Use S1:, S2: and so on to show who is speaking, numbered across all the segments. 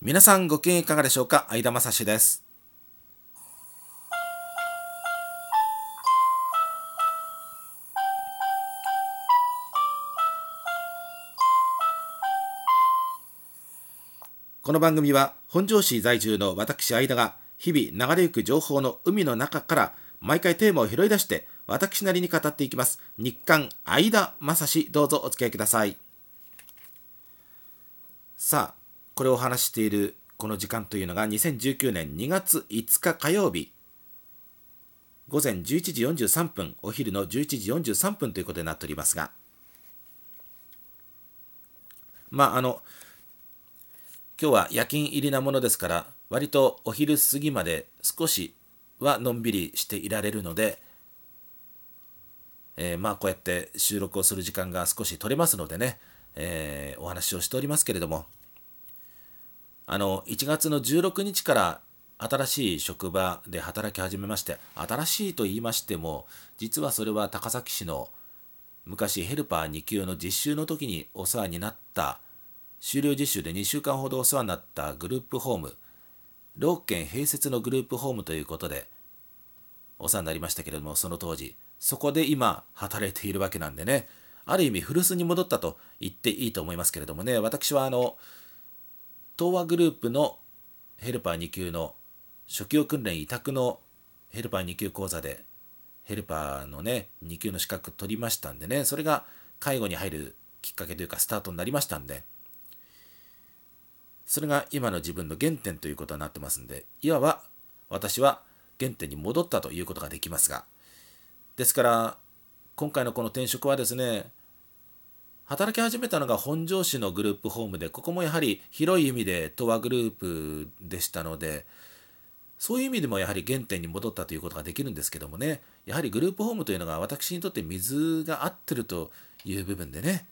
S1: 皆さんご機嫌いかがでしょうか？相田正史です。この番組は本庄市在住の私相田が日々流れゆく情報の海の中から毎回テーマを拾い出して私なりに語っていきます。日刊相田正史どうぞお付き合いください。さあこれをお話ししているこの時間というのが2019年2月5日火曜日。午前11時43分お昼の11時43分ということになっておりますが。まああの今日は夜勤入りなものですから割とお昼過ぎまで少しはのんびりしていられるので、えーまあこうやって収録をする時間が少し取れますのでね、えーお話をしておりますけれども。あの1月の16日から新しい職場で働き始めまして新しいと言いましても実はそれは高崎市の昔ヘルパー2級の実習の時にお世話になった終了実習で2週間ほどお世話になったグループホーム老県併設のグループホームということでお世話になりましたけれどもその当時そこで今働いているわけなんでねある意味古巣に戻ったと言っていいと思いますけれどもね私はあの東和グループのヘルパー2級の初級訓練委託のヘルパー2級講座でヘルパーのね2級の資格取りましたんでねそれが介護に入るきっかけというかスタートになりましたんで。それが今の自分の原点ということになってますんでいわば私は原点に戻ったということができますが。ですから今回のこの転職はですね働き始めたのが本庄市のグループホームでここもやはり広い意味で東和グループでしたのでそういう意味でもやはり原点に戻ったということができるんですけどもね。やはりグループホームというのが私にとって水が合ってるという部分でね、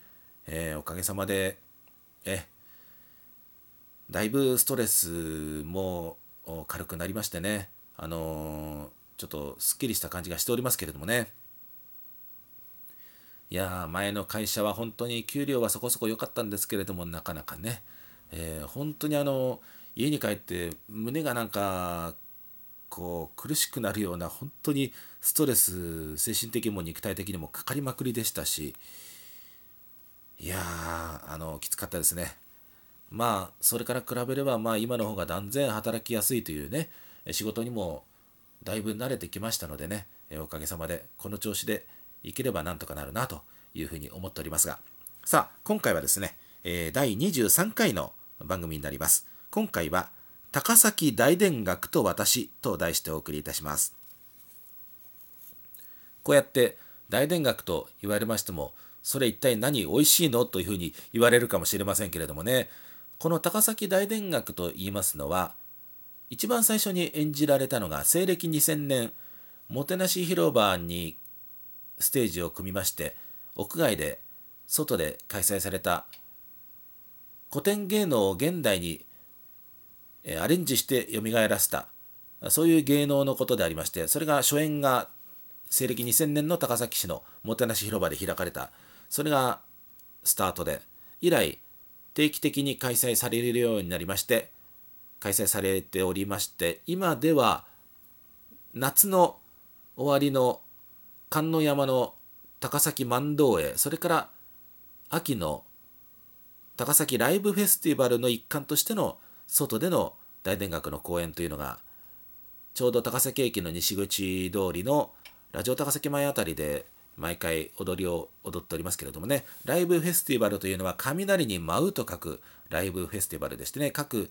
S1: えーおかげさまでえだいぶストレスも軽くなりましてねあのーちょっとすっきりした感じがしておりますけれどもね。いや前の会社は本当に給料はそこそこ良かったんですけれどもなかなかね、えー本当にあの家に帰って胸がなんかこう苦しくなるような本当にストレス精神的にも肉体的にもかかりまくりでしたしいやあのきつかったですね。まあそれから比べればまあ今の方が断然働きやすいというね仕事にもだいぶ慣れてきましたのでねえおかげさまでこの調子でいければなんとかなるなというふうに思っておりますがさあ今回はですね、えー第23回の番組になります。今回は高崎大田学と私と題してお送りいたします。こうやって大田学と言われましてもそれ一体何美味しいのというふうに言われるかもしれませんけれどもねこの高崎大田学と言いますのは一番最初に演じられたのが西暦2000年もてなし広場にステージを組みまして屋外で外で開催された古典芸能を現代にアレンジして蘇らせたそういう芸能のことでありましてそれが初演が西暦2000年の高崎市のもてなし広場で開かれたそれがスタートで以来定期的に開催されるようになりまして開催されておりまして今では夏の終わりの観音山の高崎万道へそれから秋の高崎ライブフェスティバルの一環としての外での大田楽の公演というのがちょうど高崎駅の西口通りのラジオ高崎前あたりで毎回踊りを踊っておりますけれどもねライブフェスティバルというのは雷に舞うと書くライブフェスティバルでしてね各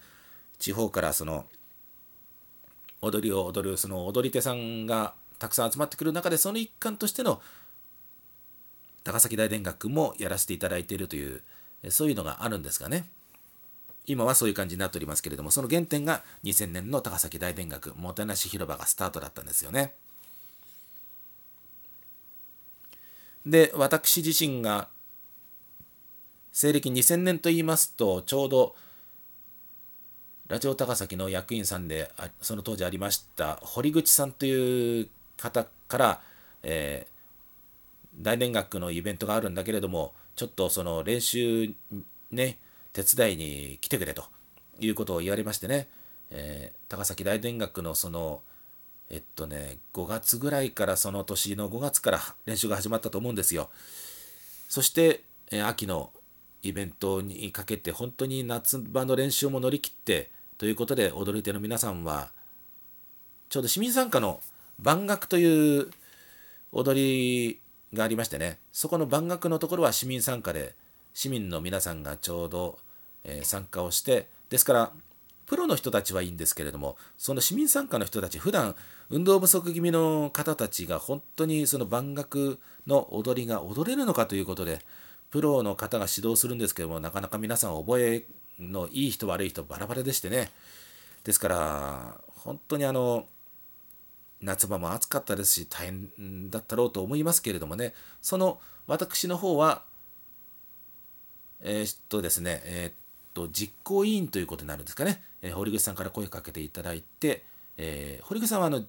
S1: 地方からその踊りを踊るその踊り手さんがたくさん集まってくる中でその一環としての高崎大田楽もやらせていただいているというそういうのがあるんですがね今はそういう感じになっておりますけれどもその原点が2000年の高崎大田楽もてなし広場がスタートだったんですよね。で私自身が西暦2000年と言いますとちょうどラジオ高崎の役員さんでその当時ありました堀口さんという方から、えー大田楽のイベントがあるんだけれどもちょっとその練習ね手伝いに来てくれということを言われましてね、えー、高崎大田楽のそのえっとね5月ぐらいからその年の5月から練習が始まったと思うんですよ。そして、えー、秋のイベントにかけて本当に夏場の練習も乗り切ってということで踊り手の皆さんはちょうど市民参加の万楽という踊りがありましてねそこの万楽のところは市民参加で市民の皆さんがちょうど、えー、参加をしてですからプロの人たちはいいんですけれどもその市民参加の人たち普段運動不足気味の方たちが本当にその万楽の踊りが踊れるのかということでプロの方が指導するんですけどもなかなか皆さん覚えのいい人悪い人バラバラでしてね。ですから本当にあの夏場も暑かったですし大変だったろうと思いますけれどもね。その私の方はえー、っとですねえー、っと実行委員ということになるんですかね、えー、堀口さんから声かけていただいて、え堀口さんはあの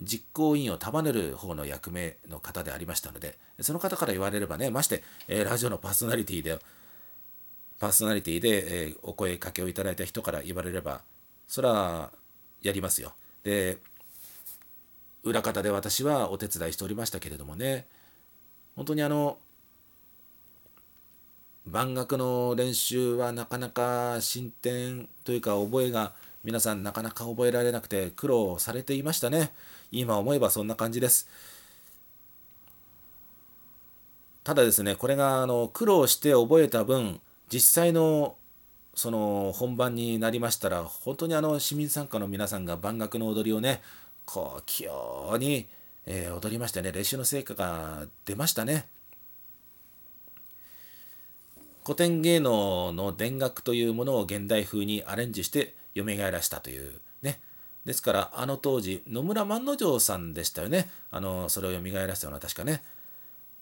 S1: 実行委員を束ねる方の役目の方でありましたのでその方から言われればねまして、えラジオのパーソナリティでパーソナリティで、えお声かけをいただいた人から言われればそれはやりますよ。で裏方で私はお手伝いしておりましたけれどもね。本当にあの万学の練習はなかなか進展というか覚えが皆さんなかなか覚えられなくて苦労されていましたね。今思えばそんな感じです。ただですねこれがあの苦労して覚えた分実際のその本番になりましたら本当にあの市民参加の皆さんが万学の踊りをねこう器用に、えー、踊りましてね練習の成果が出ましたね。古典芸能の田楽というものを現代風にアレンジして蘇らしたというね。ですからあの当時野村万之丞さんでしたよね。あのそれを蘇らせたのは確かね。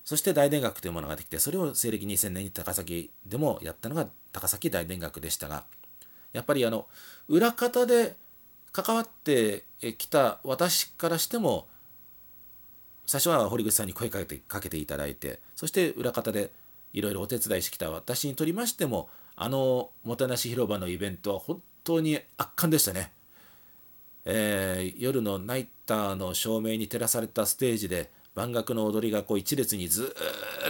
S1: そして大田楽というものができてそれを西暦2000年に高崎でもやったのが高崎大田楽でしたがやっぱりあの裏方で関わってきた私からしても最初は堀口さんに声かけてかけていただいてそして裏方でいろいろお手伝いしてきた私にとりましてもあのもてなし広場のイベントは本当に圧巻でしたね、えー、夜のナイターの照明に照らされたステージで万楽の踊りがこう一列にず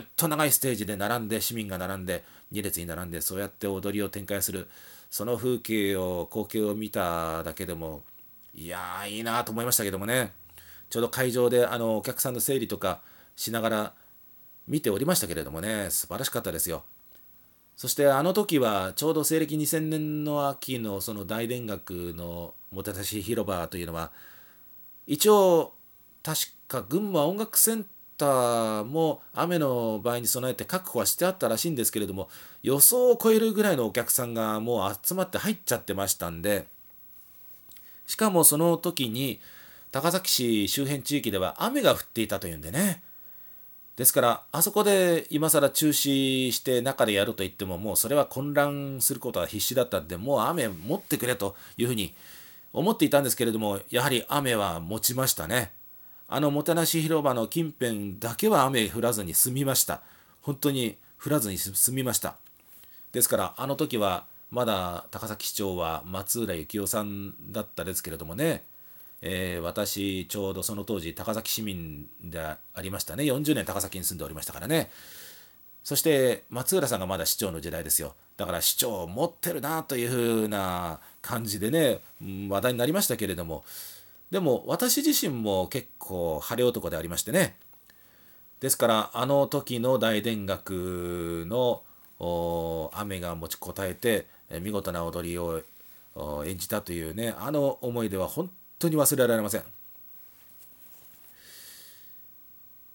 S1: っと長いステージで並んで市民が並んで2列に並んでそうやって踊りを展開するその風景を光景を見ただけでもいやーいいなと思いましたけどもね。ちょうど会場であのお客さんの整理とかしながら見ておりましたけれどもね。素晴らしかったですよ。そしてあの時はちょうど西暦2000年の秋のその大田楽のもてなし広場というのは一応確か群馬音楽センターも雨の場合に備えて確保はしてあったらしいんですけれども予想を超えるぐらいのお客さんがもう集まって入っちゃってましたんでしかもその時に高崎市周辺地域では雨が降っていたというんでね。ですからあそこで今更中止して中でやると言ってももうそれは混乱することは必死だったんでもう雨持ってくれというふうに思っていたんですけれどもやはり雨は持ちましたね。あのもてなし広場の近辺だけは雨降らずに済みました。本当に降らずに済みました。ですからあの時はまだ高崎市長は松浦幸雄さんだったですけれどもね。えー、私ちょうどその当時高崎市民でありましたね。40年高崎に住んでおりましたからね。そして松浦さんがまだ市長の時代ですよ。だから市長を持ってるなというふうな感じでね話題になりましたけれども。でも私自身も結構晴れ男でありましてね。ですからあの時の大田楽の雨が持ちこたえて見事な踊りを演じたというねあの思い出は本当に忘れられません。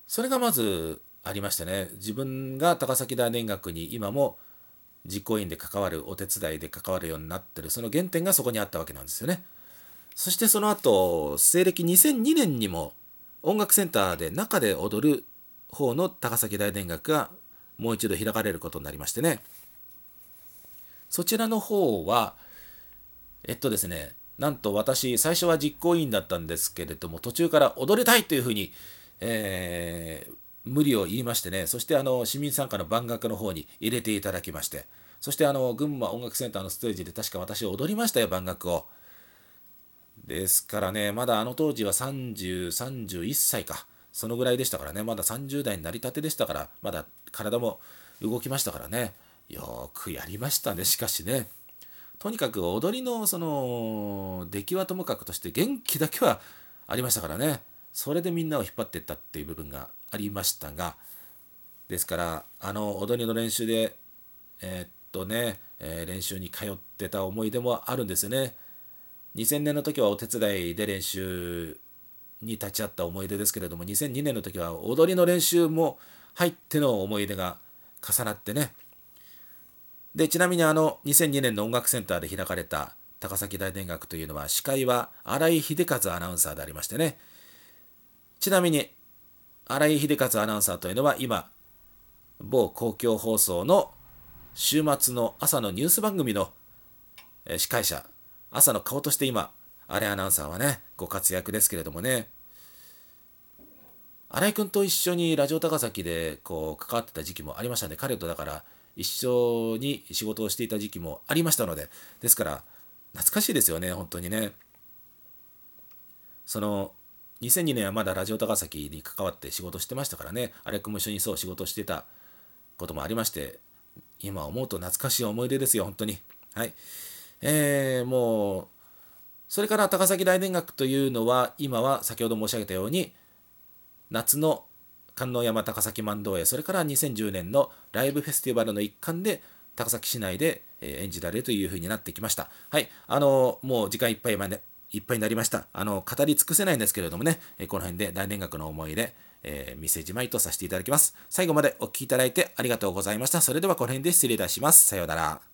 S1: それがまずありましてね自分が高崎大年学に今も実行委員で関わるお手伝いで関わるようになってるその原点がそこにあったわけなんですよね。そしてその後西暦2002年にも音楽センターで中で踊る方の高崎大田楽がもう一度開かれることになりましてね。そちらの方はえっとですねなんと私最初は実行委員だったんですけれども途中から踊りたいというふうに、えー、無理を言いましてね。そしてあの市民参加の番楽の方に入れていただきまして。そしてあの群馬音楽センターのステージで確か私踊りましたよ番楽を。ですからねまだあの当時は3031歳か。そのぐらいでしたからね。まだ30代になりたてでしたからまだ体も動きましたからね。よくやりましたねしかしね。とにかく踊りのその出来はともかくとして元気だけはありましたからね。それでみんなを引っ張っていったっていう部分がありましたが。ですからあの踊りの練習でえー、っとね、えー、練習に通ってた思い出もあるんですよね。2000年の時はお手伝いで練習に立ち会った思い出ですけれども2002年の時は踊りの練習も入っての思い出が重なってね。でちなみにあの2002年の音楽センターで開かれた高崎大田楽というのは司会は新井秀和アナウンサーでありましてね。ちなみに新井秀和アナウンサーというのは今某公共放送の週末の朝のニュース番組の司会者朝の顔として今新井アナウンサーはねご活躍ですけれどもね。新井君と一緒にラジオ高崎でこう関わってた時期もありましたね彼とだから一緒に仕事をしていた時期もありましたのでですから懐かしいですよね本当にね。その2002年はまだラジオ高崎に関わって仕事してましたからね。あれ君も一緒にそう仕事してたこともありまして今思うと懐かしい思い出ですよ本当に。はい。えー、もうそれから高崎大田楽というのは今は先ほど申し上げたように夏の観音山高崎万道へそれから2010年のライブフェスティバルの一環で高崎市内で演じられるというふうになってきました。はい、あのもう時間いっぱいまでいっぱいになりました。あの語り尽くせないんですけれどもね、この辺で大田楽の思い出、えー、店じまいとさせていただきます。最後までお聴きいただいてありがとうございました。それではこの辺で失礼いたします。さようなら。